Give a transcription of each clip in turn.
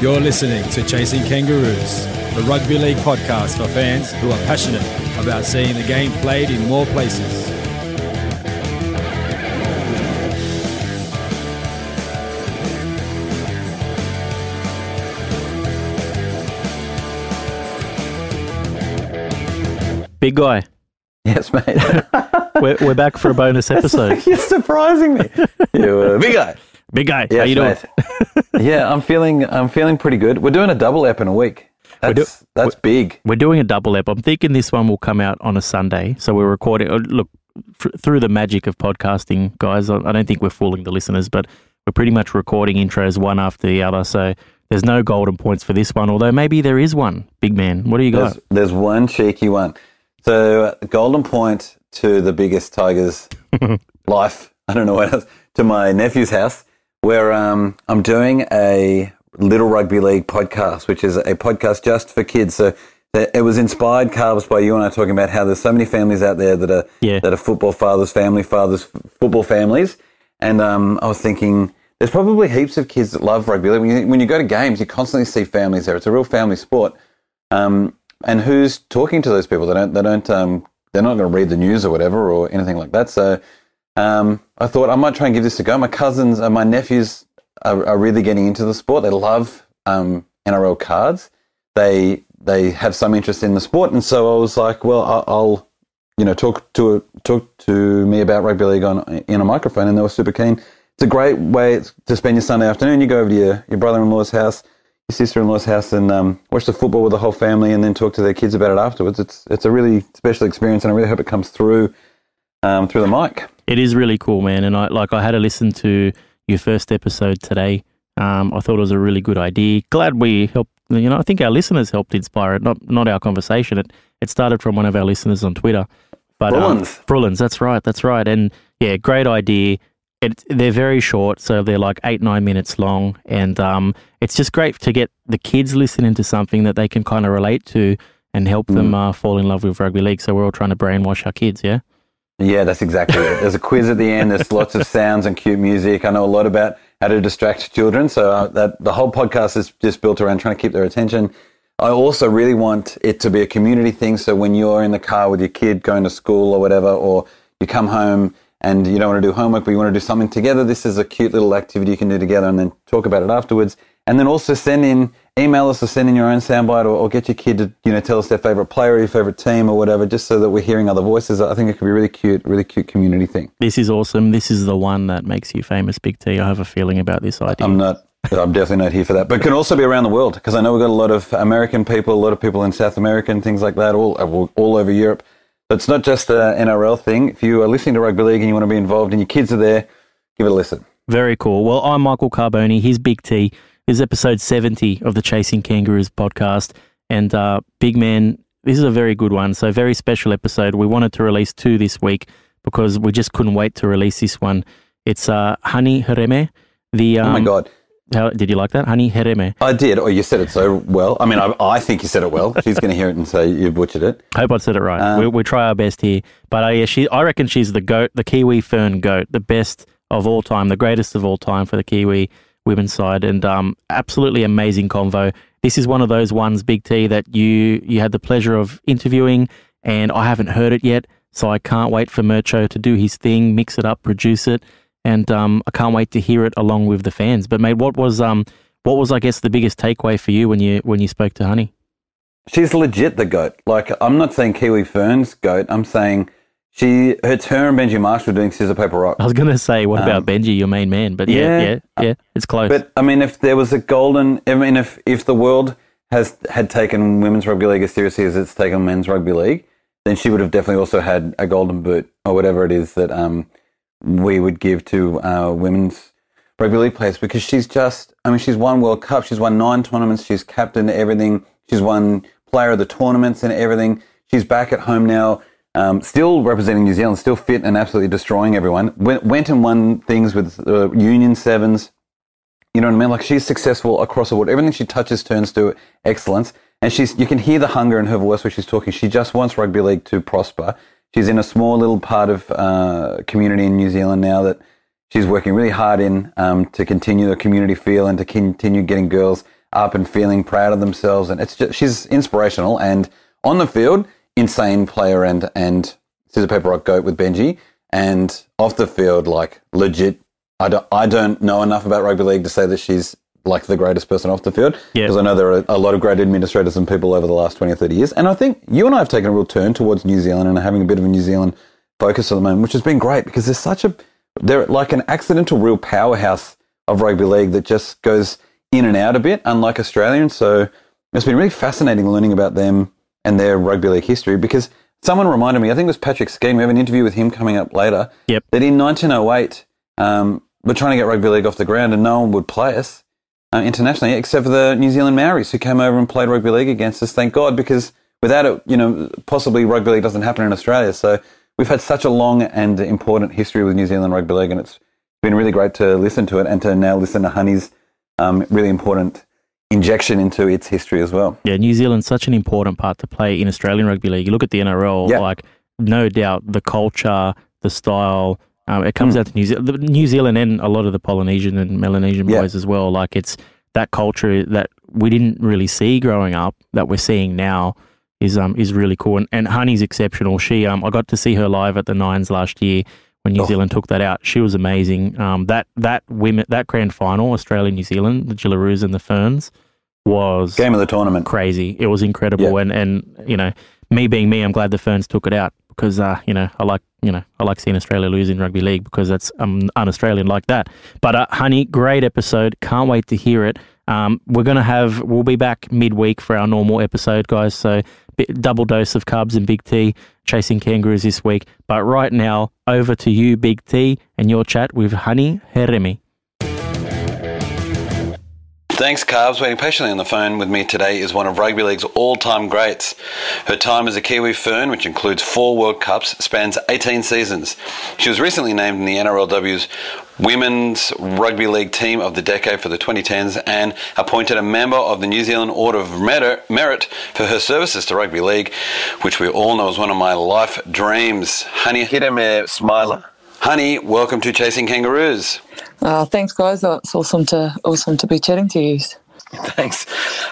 You're listening to Chasing Kangaroos, the rugby league podcast for fans who are passionate about seeing the game played in more places. Big guy, Yes, mate. we're, we're back for a bonus episode. You're surprising me. You uh, big guy. Big guy, Yes, how you doing? yeah, I'm feeling. I'm feeling pretty good. We're doing a double ep in a week. That's do- that's big. We're doing a double ep. I'm thinking this one will come out on a Sunday, so we're recording. uh, Look, through the magic of podcasting, guys, I, I don't think we're fooling the listeners, but we're pretty much recording intros one after the other. So there's no golden points for this one, although maybe there is one. Big man, what do you got? There's, there's one cheeky one. So uh, golden point to the biggest Tigers life. I don't know what else. To my nephew's house, where um, I'm doing a Little Rugby League podcast, which is a podcast just for kids. So it was inspired, Carbs, by you and I talking about how there's so many families out there that are Yeah. that are football fathers, family fathers, football families. And um, I was thinking, there's probably heaps of kids that love rugby league. When you, when you go to games, you constantly see families there. It's a real family sport. Um, and who's talking to those people? They don't. They don't. Um, they're not going to read the news or whatever or anything like that. So um, I thought I might try and give this a go. My cousins and my nephews are, are really getting into the sport. They love um, NRL cards. They they have some interest in the sport, and so I was like, well, I'll, I'll you know talk to talk to me about rugby league on in a microphone, and they were super keen. It's a great way to spend your Sunday afternoon. You go over to your, your brother-in-law's house, your sister-in-law's house, and um, watch the football with the whole family, and then talk to their kids about it afterwards. It's it's a really special experience, and I really hope it comes through um, through the mic. It is really cool, man. And I like I had to listen to your first episode today. Um, I thought it was a really good idea. Glad we helped. You know, I think our listeners helped inspire it. Not not our conversation. It it started from one of our listeners on Twitter. But um, Brullins. Brullins, that's right, that's right. And yeah, great idea. It, they're very short, so they're like eight nine minutes long, and um, it's just great to get the kids listening to something that they can kind of relate to and help them uh, fall in love with rugby league. So we're all trying to brainwash our kids, yeah. Yeah, that's exactly it. There's a quiz at the end. There's lots of sounds and cute music. I know a lot about how to distract children, so uh, that the whole podcast is just built around trying to keep their attention. I also really want it to be a community thing. So when you're in the car with your kid going to school or whatever, or you come home and you don't want to do homework, but you want to do something together, this is a cute little activity you can do together, and then talk about it afterwards. And then also send in, email us or send in your own soundbite, or, or get your kid to you know tell us their favorite player, or your favorite team, or whatever, just so that we're hearing other voices. I think it could be a really cute, really cute community thing. This is awesome. This is the one that makes you famous, Big T. I have a feeling about this idea. I'm not. I'm definitely not here for that. But it can also be around the world because I know we've got a lot of American people, a lot of people in South America and things like that, all all, over Europe. But it's not just a NRL thing. If you are listening to rugby league and you want to be involved and your kids are there, give it a listen. Very cool. Well, I'm Michael Carboni. He's Big T. This is episode 70 of the Chasing Kangaroos podcast. And uh, Big Man, this is a very good one. So, very special episode. We wanted to release two this week because we just couldn't wait to release this one. It's uh, Hani Hireme. The, um, oh my god, How, did you like that? Honey Hireme. I did. Oh, you said it so well. I mean, I, I think you said it well. She's going to hear it and say you butchered it. Hope I said it right. Um, we, we try our best here, but uh, yeah, she. I reckon she's the goat, the Kiwi fern goat, the best of all time, the greatest of all time for the Kiwi women's side, and um, absolutely amazing convo. This is one of those ones, Big T, that you you had the pleasure of interviewing, and I haven't heard it yet, so I can't wait for Mercho to do his thing, mix it up, produce it, and um, I can't wait to hear it along with the fans. But mate, what was um what was I guess the biggest takeaway for you when you when you spoke to Honey? She's legit the goat. Like I'm not saying Kiwi Fern's goat. I'm saying she. Her and Benji Marshall doing scissor paper rock. I was going to say, what about Um, Benji, your main man? But yeah, yeah, yeah, yeah, it's close. But I mean, if there was a golden, I mean, if if the world has had taken women's rugby league as seriously as it's taken men's rugby league, then she would have definitely also had a golden boot or whatever it is that um we would give to uh, women's rugby league players because she's just, I mean, she's won World Cup, she's won nine tournaments, she's captained everything, she's won player of the tournaments and everything. She's back at home now. Um, still representing New Zealand, still fit and absolutely destroying everyone. Went, went and won things with uh, Union Sevens, you know what I mean? Like she's successful across the board. Everything she touches turns to excellence. And she's, you can hear the hunger in her voice when she's talking. She just wants rugby league to prosper. She's in a small little part of uh, community in New Zealand now that she's working really hard in um, to continue the community feel and to continue getting girls up and feeling proud of themselves. And it's just, she's inspirational. And on the field, insane player and, and scissor paper rock goat with Benji. And off the field, like legit. I don't, I don't know enough about rugby league to say that she's like the greatest person off the field because I know there are a lot of great administrators and people over the last 20 or 30 years. And I think you and I have taken a real turn towards New Zealand and are having a bit of a New Zealand focus at the moment, which has been great because there's such a, they're like an accidental real powerhouse of rugby league that just goes in and out a bit, unlike Australian. So it's been really fascinating learning about them and their rugby league history because someone reminded me, I think it was Patrick Skene, we have an interview with him coming up later, Yep. that in 1908, um, we're trying to get rugby league off the ground and no one would play us uh, internationally except for the New Zealand Maoris who came over and played rugby league against us. Thank God, because without it, you know, possibly rugby league doesn't happen in Australia. So we've had such a long and important history with New Zealand rugby league, and it's been really great to listen to it and to now listen to Honey's um, really important injection into its history as well. Yeah, New Zealand's such an important part to play in Australian rugby league. You look at the NRL, Yeah. like no doubt the culture, the style, um, it comes out to New Zealand, New Zealand and a lot of the Polynesian and Melanesian Yeah. boys as well. Like it's that culture that we didn't really see growing up that we're seeing now is um is really cool. And, and Honey's exceptional. She um I got to see her live at the Nines last year when New Oh. Zealand took that out. She was amazing. Um that that women that grand final, Australia New Zealand, the Jillaroos and the Ferns was Game of the tournament. crazy. It was incredible, Yeah. and and you know, me being me, I'm glad the Ferns took it out because uh, you know, I like you know, I like seeing Australia lose in rugby league because that's um un-Australian like that. But uh, honey, great episode. Can't wait to hear it. Um, we're gonna have we'll be back midweek for our normal episode, guys. So double dose of carbs and Big T chasing kangaroos this week. But right now, over to you, Big T, and your chat with Honey Hireme. Thanks, Carbs. Waiting patiently on the phone with me today is one of rugby league's all-time greats. Her time as a Kiwi Fern, which includes four World Cups, spans 18 seasons. She was recently named in the NRLW's Women's Rugby League Team of the Decade for the 2010s and appointed a member of the New Zealand Order of Merit for her services to rugby league, which we all know is one of my life dreams. Honey, Hireme Smiler. honey, welcome to Chasing Kangaroos. Uh, thanks, guys. It's awesome to awesome to be chatting to you. Thanks.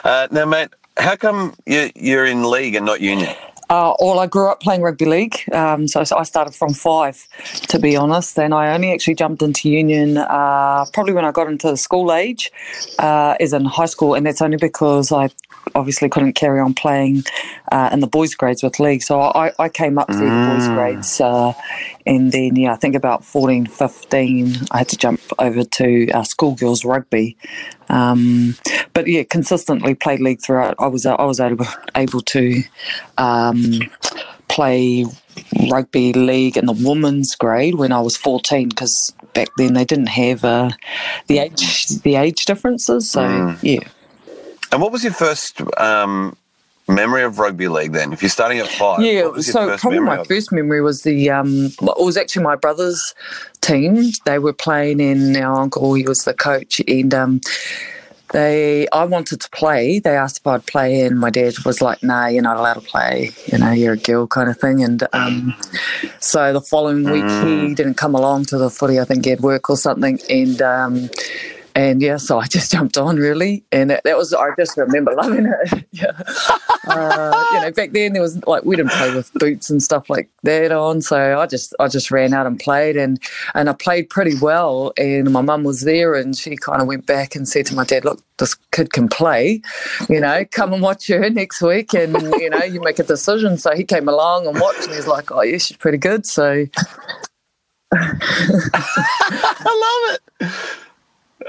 Uh, now, mate, how come you, you're in league and not union? Uh, well, I grew up playing rugby league, um, so, so I started from five, to be honest. And I only actually jumped into union uh, probably when I got into the school age, uh, as in high school, and that's only because I obviously couldn't carry on playing uh, in the boys' grades with league. So I, I came up through the boys' grades, uh, and then yeah, I think about 14, 15, I had to jump over to uh, schoolgirls rugby. Um, but yeah, consistently played league throughout. I was I was able able to um, play rugby league in the women's grade when I was fourteen because back then they didn't have uh, the age the age differences. So yeah. And what was your first um, memory of rugby league then? If you're starting at five, Yeah, what was your so probably my of first memory was the um, it was actually my brother's team. They were playing, and our uncle he was the coach, and um, they I wanted to play. They asked if I'd play, and my dad was like, "Nah, you're not allowed to play. You know, you're a girl," kind of thing. And um, so the following week he didn't come along to the footy. I think he had work or something, and. Um, and yeah, so I just jumped on really, and that, that was I just remember loving it. yeah, uh, you know, back then there was like we didn't play with boots and stuff like that on, so I just I just ran out and played, and and I played pretty well. And my mum was there, and she kind of went back and said to my dad, "Look, this kid can play, you know, come and watch her next week, and you know, you make a decision." So he came along and watched, and he's like, "Oh yeah, she's pretty good." So I love it.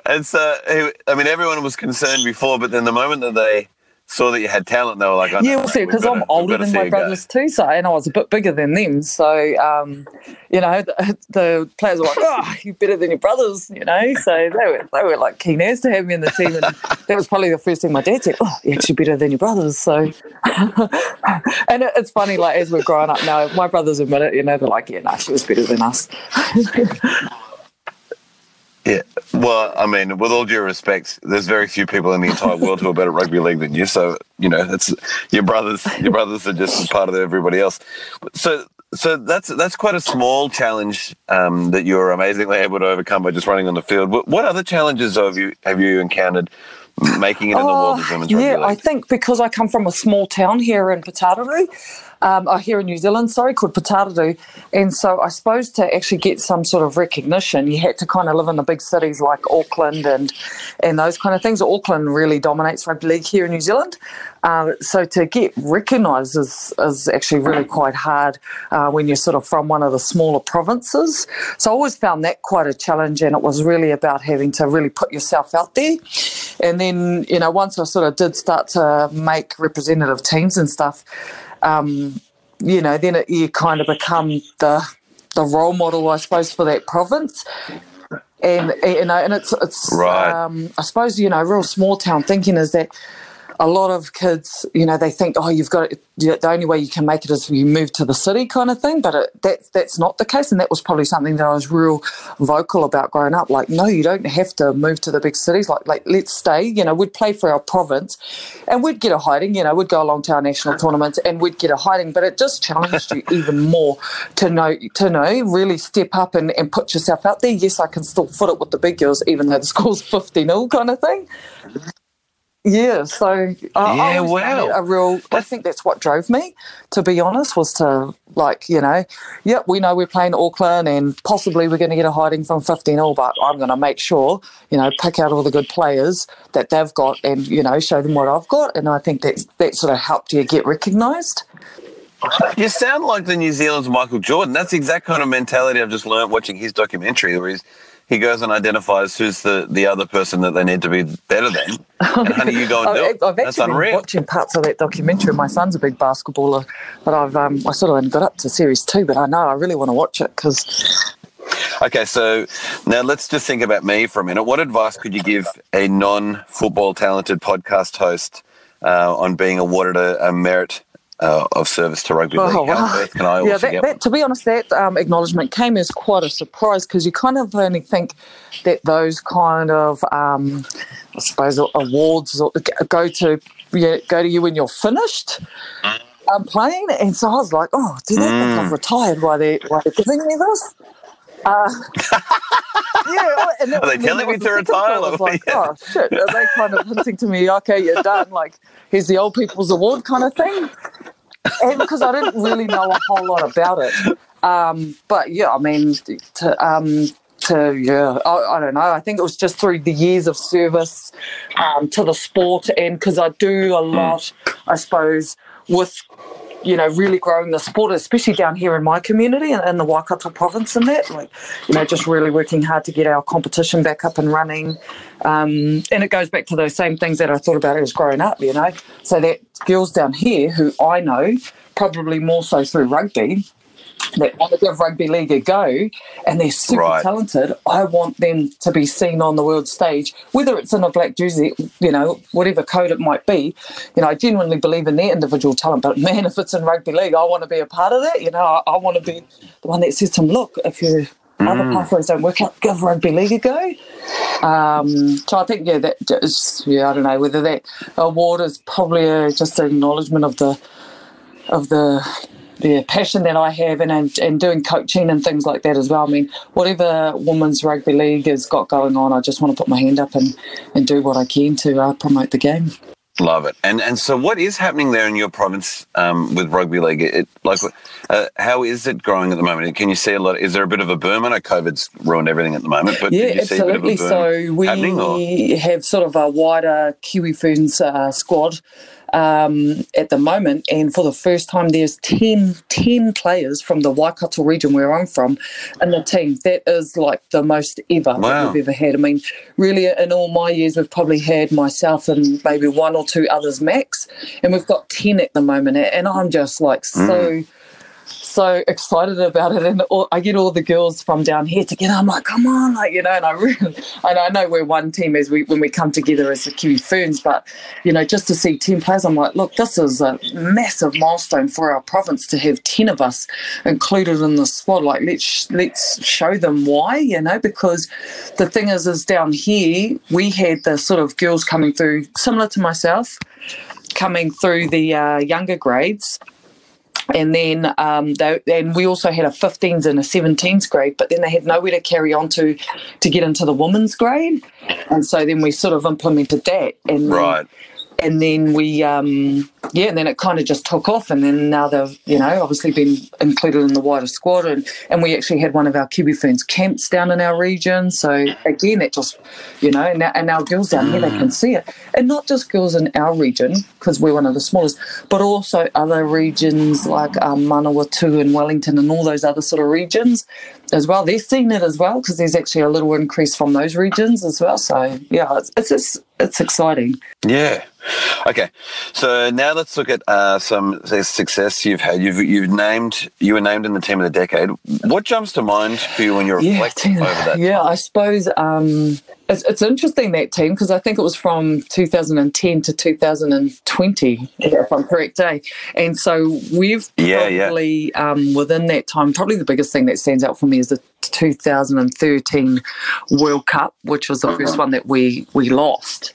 It's uh, I mean, everyone was concerned before, but then the moment that they saw that you had talent, they were like, oh, no, Yeah, well, see, because I'm older than my you go. brothers too, so and I was a bit bigger than them. So, um, you know, the, the players were like, "Oh, you're better than your brothers," you know. So they were they were like keen as to have me in the team, and that was probably the first thing my dad said. Oh, you're actually better than your brothers. So, and it, it's funny, like as we're growing up now, my brothers admit it. You know, they're like, "Yeah, no, she was better than us." Yeah. Well, I mean, with all due respect, there's very few people in the entire world who are better at rugby league than you. So, you know, it's your brothers. Your brothers are just as part of everybody else. So, so that's that's quite a small challenge um, that you're amazingly able to overcome by just running on the field. What, what other challenges have you have you encountered making it in the world of women's Oh, yeah, rugby I think because I come from a small town here in Putaruru, um, uh, here in New Zealand, sorry, called Putaruru, and so I suppose to actually get some sort of recognition, you had to kind of live in the big cities like Auckland and and those kind of things. Auckland really dominates rugby league here in New Zealand, uh, so to get recognised is is actually really quite hard uh, when you're sort of from one of the smaller provinces. So I always found that quite a challenge, and it was really about having to really put yourself out there. And then, you know, once I sort of did start to make representative teams and stuff, um, you know, then it, you kind of become the the role model, I suppose, for that province. And you know, and it's it's Right. um, I suppose you know, real small town thinking is that a lot of kids, you know, they think, oh, you've got the only way you can make it is if you move to the city, kind of thing. But it, that that's not the case, and that was probably something that I was real vocal about growing up. Like, no, you don't have to move to the big cities. Like, like let's stay. You know, we'd play for our province, and we'd get a hiding. You know, we'd go along to our national tournaments, and we'd get a hiding. But it just challenged you even more to know to know really step up and, and put yourself out there. Yes, I can still foot it with the big girls, even though the score's fifty 0 kind of thing. Yeah, so I, I Yeah, wow. it a real. I think that's what drove me, to be honest, was to like you know, yep, we know we're playing Auckland and possibly we're going to get a hiding from 15 all, but I'm going to make sure you know pick out all the good players that they've got and you know show them what I've got, and I think that that sort of helped you get recognised. You sound like the New Zealand's Michael Jordan. That's the exact kind of mentality I've just learned watching his documentary, where he's, he goes and identifies who's the, the other person that they need to be better than. And honey, you go and do I've, it. I've That's actually been unreal. watching parts of that documentary. My son's a big basketballer, but I've um, I sort of only got up to series two, but I know I really want to watch it because Okay, so now let's just think about me for a minute. What advice could you give a non football talented podcast host uh, on being awarded a, a merit uh, of service to rugby league? Oh, wow. can I yeah, also that, that, to be honest, that um, acknowledgement came as quite a surprise because you kind of only think that those kind of, um, I suppose, awards go to yeah, go to you when you're finished um, playing. And so I was like, oh, do they think Mm. I've retired Why they're, while they're giving me this? Uh, yeah, and Are they and telling me to retire? I was Like, like, yeah. oh shit, are they kind of hinting to me, okay, you're done, like here's the old people's award kind of thing? and because I didn't really know a whole lot about it. Um, but yeah, I mean, to, um, to yeah, I, I don't know. I think it was just through the years of service um, to the sport, and because I do a lot, I suppose, with you know, really growing the sport, especially down here in my community and in the Waikato province and that, like, you know, just really working hard to get our competition back up and running. Um, and it goes back to those same things that I thought about as growing up, you know. So that girls down here who I know, probably more so through rugby, that want to give rugby league a go and they're super Right. talented, I want them to be seen on the world stage, whether it's in a black jersey, you know, whatever code it might be. You know, I genuinely believe in their individual talent, but man, if it's in rugby league, I want to be a part of that. You know, I, I want to be the one that says to them, look, if your other pathways don't work out, give rugby league a go. Um, so I think, yeah, that is, yeah, I don't know whether that award is probably a, just an acknowledgement of the of the the passion that I have and, and and doing coaching and things like that as well. I mean, whatever women's rugby league has got going on, I just want to put my hand up and, and do what I can to uh, promote the game. Love it. And and so, what is happening there in your province um, with rugby league? It, like, uh, how is it growing at the moment? Can you see a lot? Is there a bit of a boom? I know COVID's ruined everything at the moment, but Yeah, did you see a bit of absolutely. So we have sort of a wider Kiwi Ferns uh, squad um, at the moment, and for the first time, there's 10, 10 players from the Waikato region where I'm from in the team. That is like the most ever Wow. that we've ever had. I mean, really, in all my years, we've probably had myself and maybe one or two others max, and we've got 10 at the moment, and I'm just like so so excited about it, and all, I get all the girls from down here together. I'm like, come on, like you know, and I really, and I know we're one team as we when we come together as the Kiwi Ferns, but you know, just to see ten players, I'm like, look, this is a massive milestone for our province to have ten of us included in the squad. Like, let's let's show them why, you know, because the thing is, is down here we had the sort of girls coming through, similar to myself, coming through the uh, younger grades and then um, they, and we also had a 15s and a 17s grade, but then they had nowhere to carry on to to get into the women's grade, and so then we sort of implemented that. And Right. And then we um yeah and then it kind of just took off and then now they've you know obviously been included in the wider squad and and we actually had one of our kiwi ferns camps down in our region so again it just you know and, our- and our girls down here they can see it. And not just girls in our region because we're one of the smallest but also other regions like um, Manawatu and Wellington and all those other sort of regions as well. They're seeing it as well because there's actually a little increase from those regions as well so yeah it's it's just, it's exciting Yeah. Okay. So now let's look at uh, some success you've had. You've you've named you were named in the team of the decade. What jumps to mind for you when you Yeah, reflect over that? yeah. I suppose um, it's, it's interesting that team because I think it was from 2010 to 2020, if I'm correct, eh? And so we've Yeah, yeah. probably um, within that time, probably the biggest thing that stands out for me is the 2013 World Cup, which was the first one that we we lost.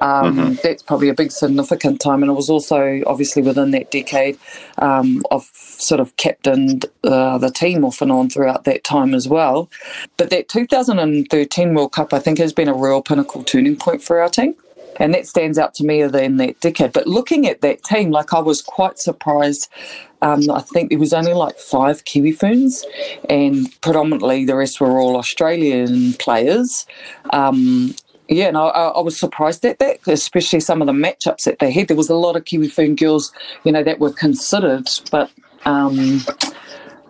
Um, That's probably a big significant time, and it was also obviously within that decade. Um, I've sort of captained uh, the team off and on throughout that time as well. But that 2013 World Cup, I think, has been a real pinnacle turning point for our team. And that stands out to me in that decade. But looking at that team, like I was quite surprised. Um, I think there was only like five Kiwi Ferns, and predominantly the rest were all Australian players. Um, yeah, and I, I was surprised at that, especially some of the matchups that they had. There was a lot of Kiwi Fern girls, you know, that were considered, but um,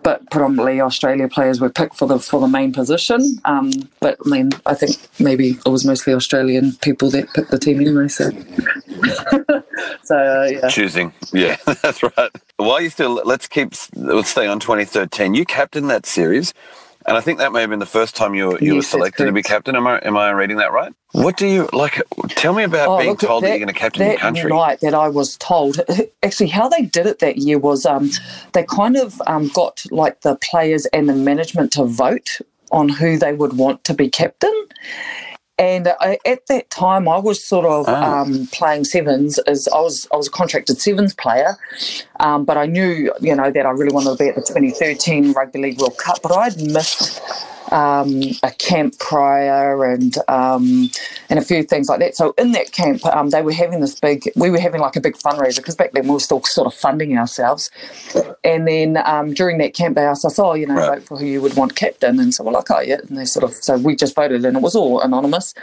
but predominantly Australia players were picked for the for the main position. Um, but I mean, I think maybe it was mostly Australian people that picked the team anyway. So, so uh, yeah. Choosing, yeah, that's right. While you still, let's keep, let's stay on 2013. You captained that series, and I think that may have been the first time you were, you were Yes, selected to be captain. Am I am I reading that right? What do you like? Tell me about being Oh, look, told that, you're going to captain that your country. night that I was told, actually, how they did it that year was um, they kind of um, got like the players and the management to vote on who they would want to be captain. And I, at that time, I was sort of Ah. um, playing sevens. As I was, I was a contracted sevens player, um, but I knew, you know, that I really wanted to be at the 2013 Rugby League World Cup. But I'd missed um, a camp prior and um, and a few things like that. So in that camp, um, they were having this big. We were having like a big fundraiser because back then we were still sort of funding ourselves. And then um, during that camp, they asked us, "Oh, you know, Right. vote for who you would want captain." And so we're like, "Oh, yeah." And they sort of so we just voted, and it was all anonymous.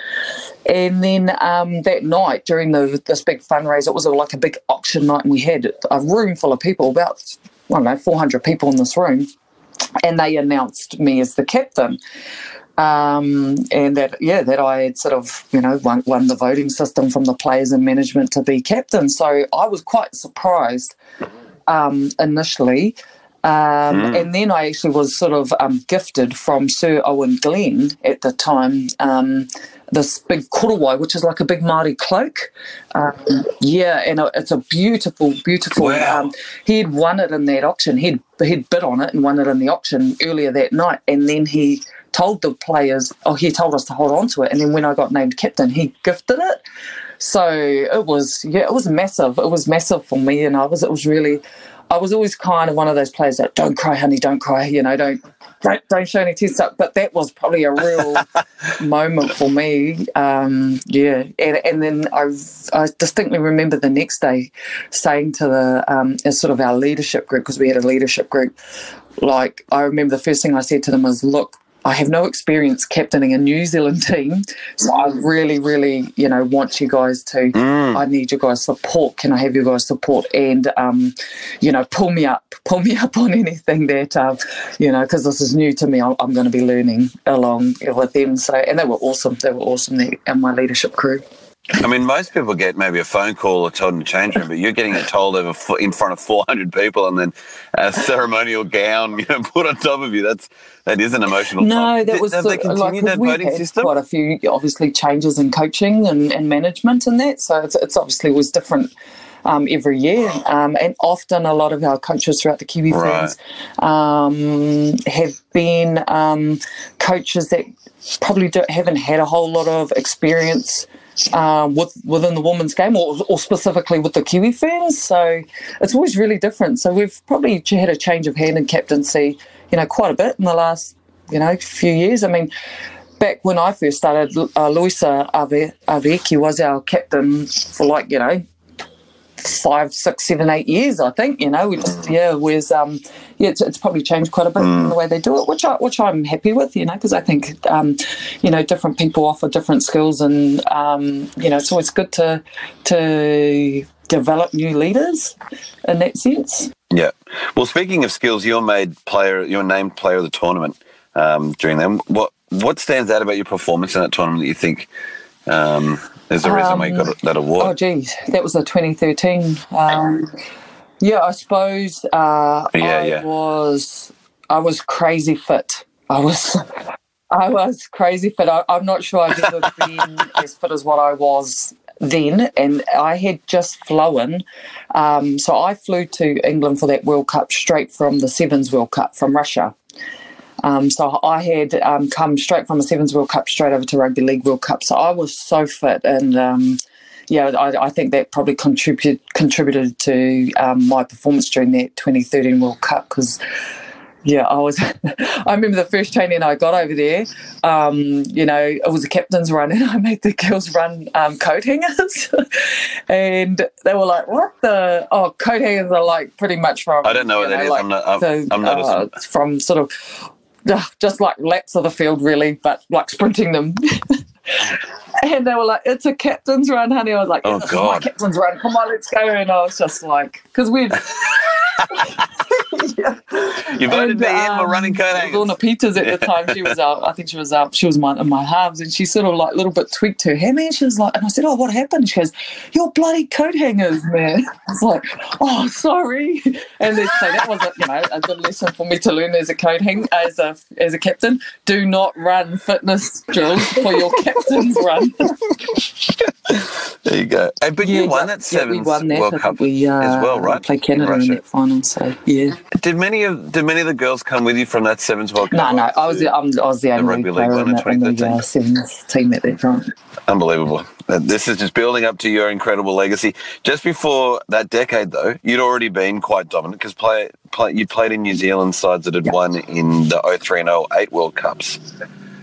And then um, that night during the this big fundraiser, it was like a big auction night, and we had a room full of people, about I don't know, 400 people in this room and they announced me as the captain. Um, and that, yeah, that I had sort of, you know, won, won the voting system from the players and management to be captain. So I was quite surprised um, initially. Um, And then I actually was sort of um, gifted from Sir Owen Glenn at the time um, this big korowai, which is like a big Māori cloak. Um, yeah, and it's a beautiful, beautiful. Wow. Um, he had won it in that auction. He'd he'd bid on it and won it in the auction earlier that night, and then he told the players, oh, he told us to hold on to it. And then when I got named captain, he gifted it. So it was, yeah, it was massive. It was massive for me, and I was, it was really, I was always kind of one of those players that don't cry, honey, don't cry, you know, don't. Don't, don't show any tears up, but that was probably a real moment for me. Um, yeah, and, and then I, I distinctly remember the next day saying to the um, as sort of our leadership group because we had a leadership group. Like I remember the first thing I said to them was, "Look, I have no experience captaining a New Zealand team, so I really, really, you know, want you guys to. I need you guys' support. Can I have you guys' support and, um, you know, pull me up, pull me up on anything that, um, you know, because this is new to me. I'm, I'm going to be learning along with them. So, and they were awesome. They were awesome. They, and my leadership crew. I mean, most people get maybe a phone call or told in the change room, but you're getting it told over in front of 400 people, and then a ceremonial gown, you know, put on top of you. That's that is an emotional. No, time. that was Have they sort of- continued that we've voting had system? Quite a few, obviously, changes in coaching and, and management and that. So it's, it's obviously was different um, every year, um, and often a lot of our coaches throughout the Kiwi Right. Ferns um, have been um, coaches that probably haven't had a whole lot of experience um, with, within the women's game or, or specifically with the Kiwi Ferns. So it's always really different. So we've probably had a change of hand in captaincy, you know, quite a bit in the last, you know, few years. I mean, back when I first started, uh, Luisa Avaiki was our captain for like, you know, five, six, seven, eight years. I think you know, we just yeah, was um, yeah, it's, it's probably changed quite a bit mm. in the way they do it, which I which I'm happy with, you know, because I think um, you know, different people offer different skills, and um, you know, it's always good to to develop new leaders in that sense. Yeah. Well, speaking of skills, you're made player, you're named player of the tournament um, during them. What what stands out about your performance in that tournament that you think? Um, there's a reason why you got um, that award. Oh, geez, that was the 2013. Um, yeah, I suppose uh, yeah, I yeah. was I was crazy fit. I was I was crazy fit. I, am not sure I've ever been as fit as what I was then, and I had just flown. Um, so I flew to England for that World Cup straight from the Sevens World Cup from Russia. Um, so I had um, come straight from the Sevens World Cup straight over to Rugby League World Cup. So I was so fit and. Um, yeah, I, I, think that probably contributed contributed to um, my performance during that 2013 World Cup because yeah, I was. I remember the first training I got over there. Um, you know, it was a captain's run, and I made the girls run um, coat hangers, and they were like, "What the? Oh, coat hangers are like pretty much from." I don't know what know, that is. Like, I'm not. I'm, so, I'm uh, from sort of just like laps of the field, really, but like sprinting them. and they were like, "It's a captain's run, honey." I was like, "Oh God, captain's run! Come on, let's go!" And I was just like, because we'd yeah. You voted and, me um, in. We're running coat hangers. Lorna Peters at the time, she was out. I think she was out. She was my in my halves, and she sort of like a little bit tweaked her hair. Man, she was like, and I said, "Oh, what happened?" She goes, "Your bloody coat hangers, man." I was like, "Oh, sorry." And then so that was a, you know a good lesson for me to learn as a coat hang as a as a captain. Do not run fitness drills for your captain's run. there you go. Hey, but yeah, you won that seven yeah, World Cup we, uh, as well, right? Played Canada in, in that final, so yeah. Did many of did many of the girls come with you from that sevens World Cup? No, no, I was the, I'm, I was the only the player in, the, in the uh, sevens team at that time. Unbelievable. Uh, this is just building up to your incredible legacy. Just before that decade, though, you'd already been quite dominant because play, play, you played in New Zealand sides that had yep. won in the 03 and 08 World Cups.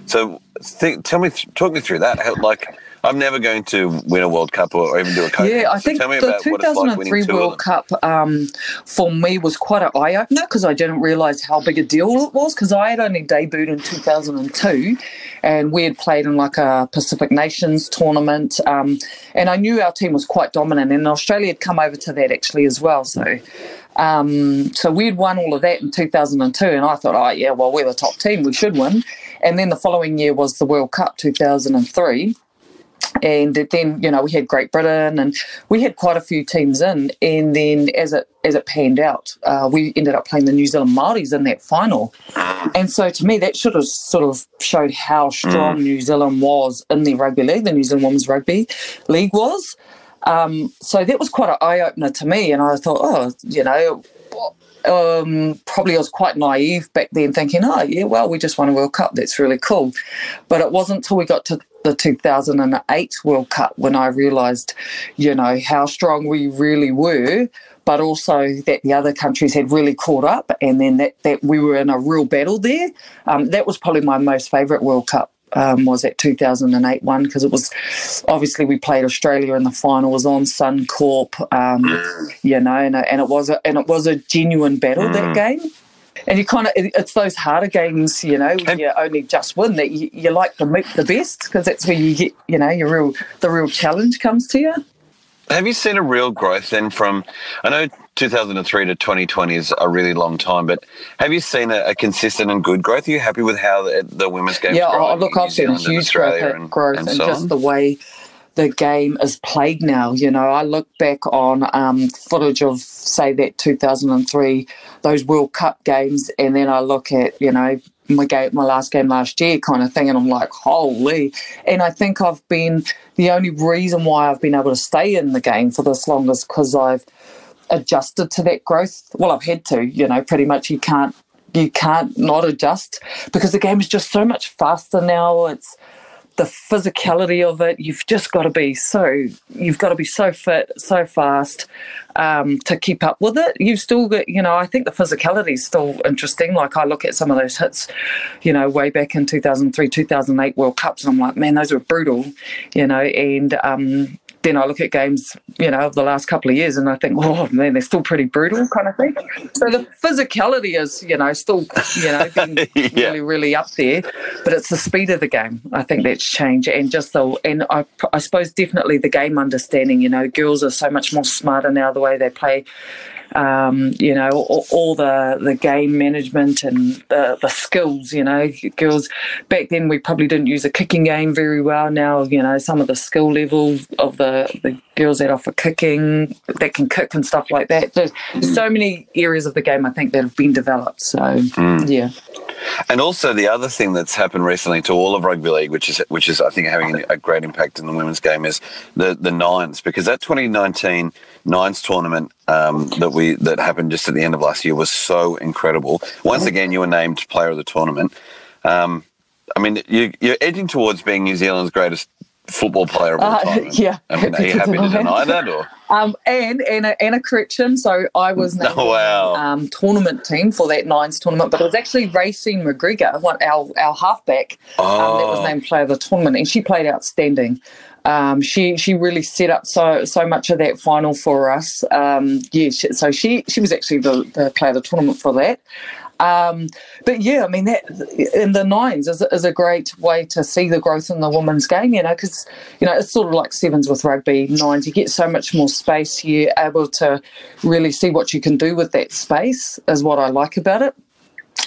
So, think, tell me, talk me through that. How, like, I'm never going to win a World Cup or even do a coach. Yeah, I so think the 2003 like World Cup um, for me was quite an eye opener because I didn't realise how big a deal it was because I had only debuted in 2002 and we had played in like a Pacific Nations tournament um, and I knew our team was quite dominant and Australia had come over to that actually as well. So. Um, so we'd won all of that in 2002, and I thought, oh yeah, well we're the top team, we should win. And then the following year was the World Cup 2003, and then you know we had Great Britain and we had quite a few teams in. And then as it as it panned out uh, we ended up playing the New Zealand Māoris in that final. And so to me that should have sort of showed how strong mm. New Zealand was in the rugby league the New Zealand Women's Rugby League was. Um, so that was quite an eye-opener to me. And I thought oh you know um, probably I was quite naive back then, thinking, oh, yeah, well, we just won a World Cup. That's really cool. But it wasn't until we got to the 2008 World Cup when I realised, you know, how strong we really were, but also that the other countries had really caught up, and then that, that we were in a real battle there. Um, that was probably my most favourite World Cup. Um, was that 2008 one? Because it was obviously we played Australia in the final was on Suncorp, um, you know, and, and, it was a and it was a genuine battle mm. that game. And you kind of it's those harder games you know when you only just win that you, you like to meet the best because that's where you get you know your real the real challenge comes to you. Have you seen a real growth then from i know 2003 to 2020 is a really long time but have you seen a, a consistent and good growth are you happy with how the, the women's game yeah oh, look i've seen a huge growth, and, growth and, and, so just on? the way the game is played now. You know, I look back on um, footage of, say, that 2003, those World Cup games, and then I look at, you know, my game, my last game last year, kind of thing, and I'm like, holy! And I think I've been the only reason why I've been able to stay in the game for this long is because I've adjusted to that growth. Well, I've had to, you know, pretty much. You can't you can't not adjust because the game is just so much faster now. It's the physicality of it. You've just got to be so you've got to be so fit, so fast um, to keep up with it. You've still get, you know, I think the physicality is still interesting. Like I look at some of those hits, you know, way back in 2003, 2008 World Cups, and I'm like, man, those were brutal, you know, and um, then I look at games, you know, of the last couple of years and I think, oh man, they're still pretty brutal kind of thing. So the physicality is, you know, still, you know, yeah. really, really up there. But it's the speed of the game. I think that's changed. And just the, and I, I suppose definitely the game understanding, you know, girls are so much more smarter now the way they play um, you know, all, all, the the game management and the, the skills. You know, girls back then we probably didn't use a kicking game very well. Now, you know, some of the skill level of the, the girls that offer kicking that can kick and stuff like that. There's so many areas of the game I think that have been developed. So mm. yeah. And also the other thing that's happened recently to all of rugby league, which is which is I think having a great impact in the women's game, is the the nines because that 2019 nines tournament um, that we that happened just at the end of last year was so incredible. Once again, you were named player of the tournament. Um, I mean, you, you're edging towards being New Zealand's greatest football player of all uh, time. Yeah. I mean, are you happy to deny that or? Um, and and a, and a correction. So I was named oh, wow. um, tournament team for that nines tournament, but it was actually Raecene McGregor, one our our halfback, oh. um, that was oh. named player of the tournament, and she played outstanding. Um, she she really set up so so much of that final for us. Um, yeah, she, so she she was actually the, the player of the tournament for that. Um, but yeah, I mean that in the nines is, is a great way to see the growth in the women's game. You know, because you know it's sort of like sevens with rugby. Nines, you get so much more space. You're able to really see what you can do with that space. Is what I like about it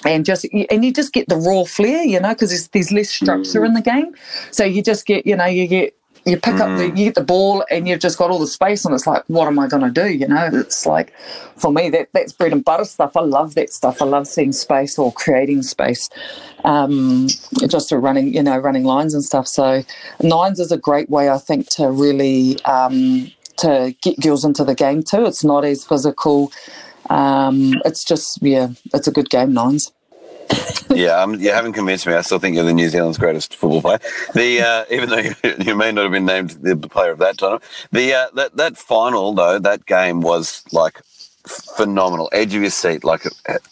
and just and you just get the raw flair, you know, because there's, there's less structure in the game. So you just get, you know, you get you pick mm. up the mm. you get the ball and you've just got all the space and it's like what am i going to do you know? It's like for me that that's bread and butter stuff. I love that stuff. I love seeing space or creating space um, just running you know running lines and stuff. So nines is a great way i think to really um, to get girls into the game too. It's not as physical. Um, it's just yeah it's a good game nines yeah, um, you haven't convinced me. I still think you're the New Zealand's greatest football player. The uh, even though you, you, may not have been named the player of that tournament, the uh, that that final though that game was like phenomenal. Edge of your seat, like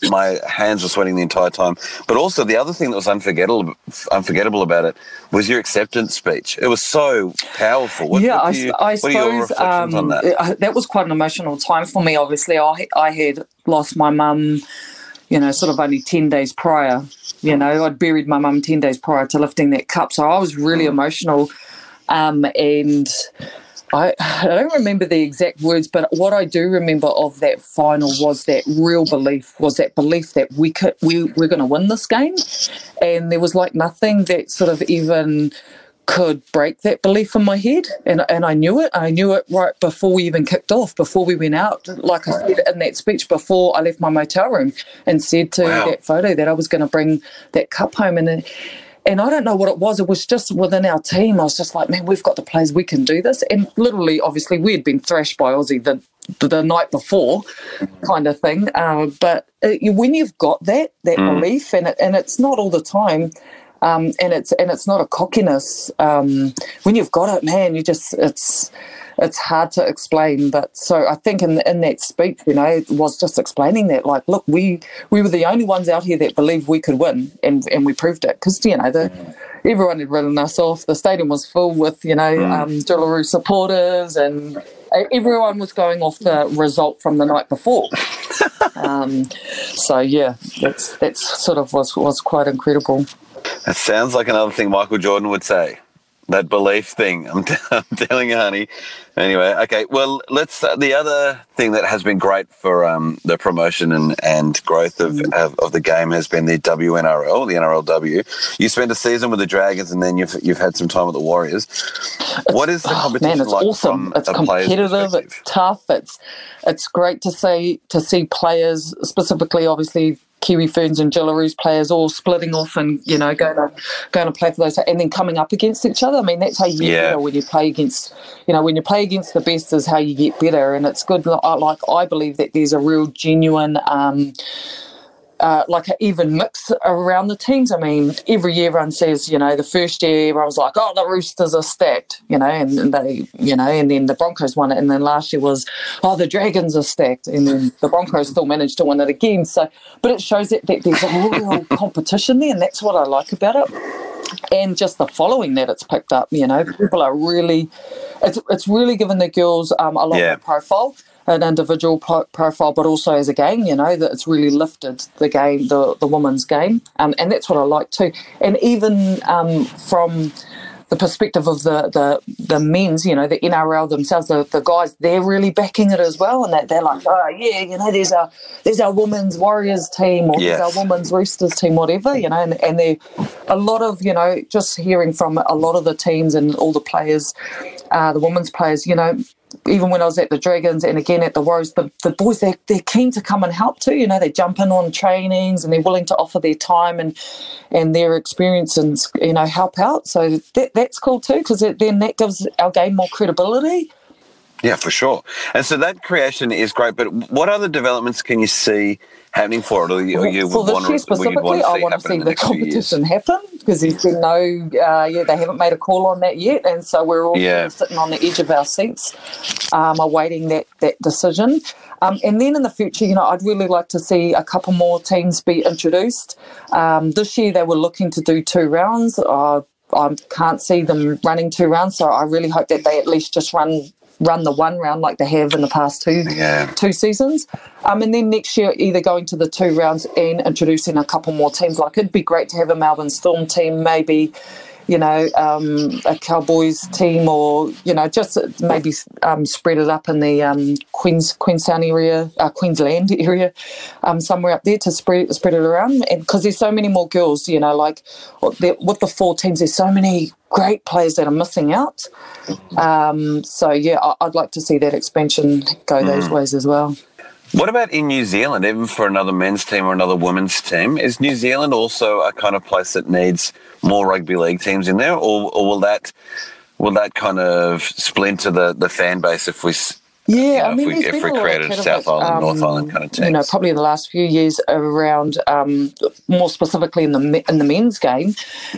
my hands were sweating the entire time. But also the other thing that was unforgettable unforgettable about it was your acceptance speech. It was so powerful. What, yeah, what you, I, I suppose um, that? that was quite an emotional time for me. Obviously, I I had lost my mum you know, sort of only 10 days prior. You know, I'd buried my mum 10 days prior to lifting that cup. So I was really emotional. Um, and I, I don't remember the exact words, but what I do remember of that final was that real belief, was that belief that we could, we, we're going to win this game. And there was like nothing that sort of even could break that belief in my head. And, and I knew it. I knew it right before we even kicked off, before we went out. Like I said in that speech before I left my motel room and said to wow. that photo that I was going to bring that cup home. And and I don't know what it was. It was just within our team. I was just like, man, we've got the players. We can do this. And literally, obviously, we had been thrashed by Aussie the the night before, kind of thing. Uh, but uh, when you've got that that mm. belief, and it, and it's not all the time um, and it's and it's not a cockiness. Um, when you've got it, man, you just it's it's hard to explain. But so I think in in that speech, you know, it was just explaining that, like, look, we we were the only ones out here that believed we could win, and and we proved it because you know the. Everyone had written us off. The stadium was full with, you know, mm. um, supporters, and everyone was going off the result from the night before. um, so yeah, that's that's sort of was was quite incredible. That sounds like another thing Michael Jordan would say. That belief thing. I'm, t- I'm telling you, honey. Anyway, okay. Well, let's. Uh, the other thing that has been great for um, the promotion and, and growth of, mm. of, of, the game has been the WNRL, the NRLW. You spent a season with the Dragons, and then you've you've had some time with the Warriors. What is the competition oh, man, it's like? Awesome. it's competitive. It's tough. It's it's great to see to see players specifically, obviously Kiwi Ferns and Jillaroos players all splitting off and you know going to going to play for those and then coming up against each other. I mean that's how you get better when you play against you know when you play against the best is how you get better and it's good. Like I believe that there's a real genuine. Um, uh, like an even mix around the teams. I mean, every year everyone says, you know, the first year everyone was like, oh, the Roosters are stacked, you know, and, and they, you know, and then the Broncos won it, and then last year was, oh, the Dragons are stacked, and then the Broncos still managed to win it again. So, but it shows that, that there's a real competition there, and that's what I like about it. And just the following that it's picked up, you know, people are really, it's, it's really given the girls um, a lot Yeah. more profile an individual pro- profile, but also as a game. You know that it's really lifted the game, the the women's game, um, and that's what I like too. And even um, from the perspective of the, the the men's, you know, the NRL themselves, the, the guys, they're really backing it as well, and that they're like, oh yeah, you know, there's our there's our women's Warriors team or Yes. there's our women's Roosters team, whatever, you know, and, and they a lot of you know just hearing from a lot of the teams and all the players, uh, the women's players, you know, even when I was at the Dragons and again at the Warriors, the, the boys they're, they're keen to come and help too. You know, they jump in on trainings and they're willing to offer their time and and their experience and you know help out. So that that's cool too because then that gives our game more credibility. Yeah, for sure. And so that creation is great. But what other developments can you see happening for it, or you, you For would this want year specifically, I want to see the, the next few years? competition happen because there's been no, uh, yeah, they haven't made a call on that yet, and so we're all Yeah. sitting on the edge of our seats, um, awaiting that that decision. Um, and then in the future, you know, I'd really like to see a couple more teams be introduced. Um, this year, they were looking to do two rounds. Uh, I can't see them running two rounds, so I really hope that they at least just run run the one round like they have in the past two Yeah. two seasons. Um, and then next year, either going to the two rounds and introducing a couple more teams. Like it'd be great to have a Melbourne Storm team, maybe, you know, um, a Cowboys team, or you know, just maybe um, spread it up in the um, Queens Queenstown area, uh, Queensland area, um, somewhere up there to spread spread it around. And because there's so many more girls, you know, like with the four teams, there's so many great players that are missing out. Um, so yeah, I- I'd like to see that expansion go those ways as well. What about in New Zealand, even for another men's team or another women's team? Is New Zealand also a kind of place that needs more rugby league teams in there, or, or will that will that kind of splinter the, the fan base if we Yeah, I mean, if we, if been we a created of South Island, North um, Island kind of teams? You know, probably in the last few years around, um, more specifically in the in the men's game,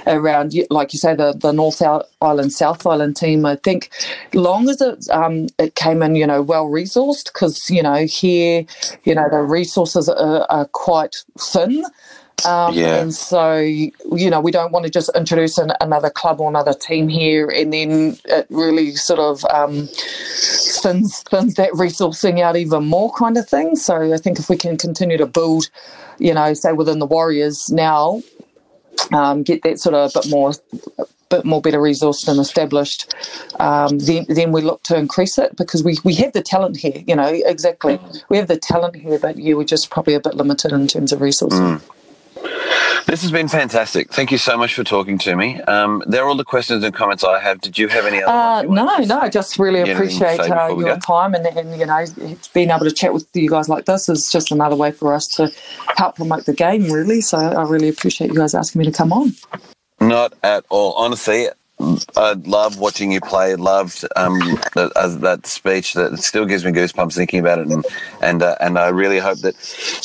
around like you say the the North Island South Island team. I think, long as it um, it came in, you know, well resourced, because you know here, you know, the resources are, are quite thin. Um, Yeah. And so, you know, we don't want to just introduce an, another club or another team here and then it really sort of um, thins, thins that resourcing out even more kind of thing. So I think if we can continue to build, you know, say within the Warriors now, um, get that sort of a bit more bit more better resourced and established, um, then then we look to increase it because we, we have the talent here, you know, exactly. We have the talent here, but yeah, we're just probably a bit limited in terms of resourcing. This has been fantastic. Thank you so much for talking to me. Um, they're all the questions and comments I have. Did you have any other Uh, no, no, I just really appreciate uh, your time and, and, you know, being able to chat with you guys like this is just another way for us to help promote the game, really. So I really appreciate you guys asking me to come on. Not at all. Honestly, I love watching you play. Loved um, that, as that speech. That still gives me goosebumps thinking about it, and and uh, and I really hope that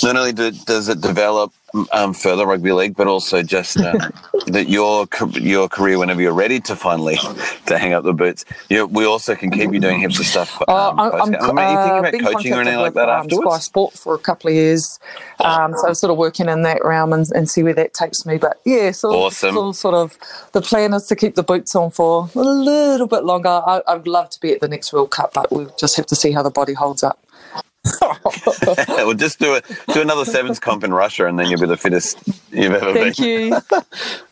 not only do, does it develop um, further rugby league, but also just um, that your your career, whenever you're ready to finally to hang up the boots, you, we also can keep you doing heaps of stuff. Uh, Um, I'm, I'm, I mean, are you uh, thinking about coaching or anything like that um, Sky afterwards? Sport for a couple of years, um, so I'm sort of working in that realm and, and see where that takes me. But yeah, so Awesome. so sort of the plan is to keep the boots on for a little bit longer. I, I'd love to be at the next World Cup, but we'll just have to see how the body holds up. well, just do it. Do another sevens comp in Russia, and then you'll be the fittest you've ever been. Thank you.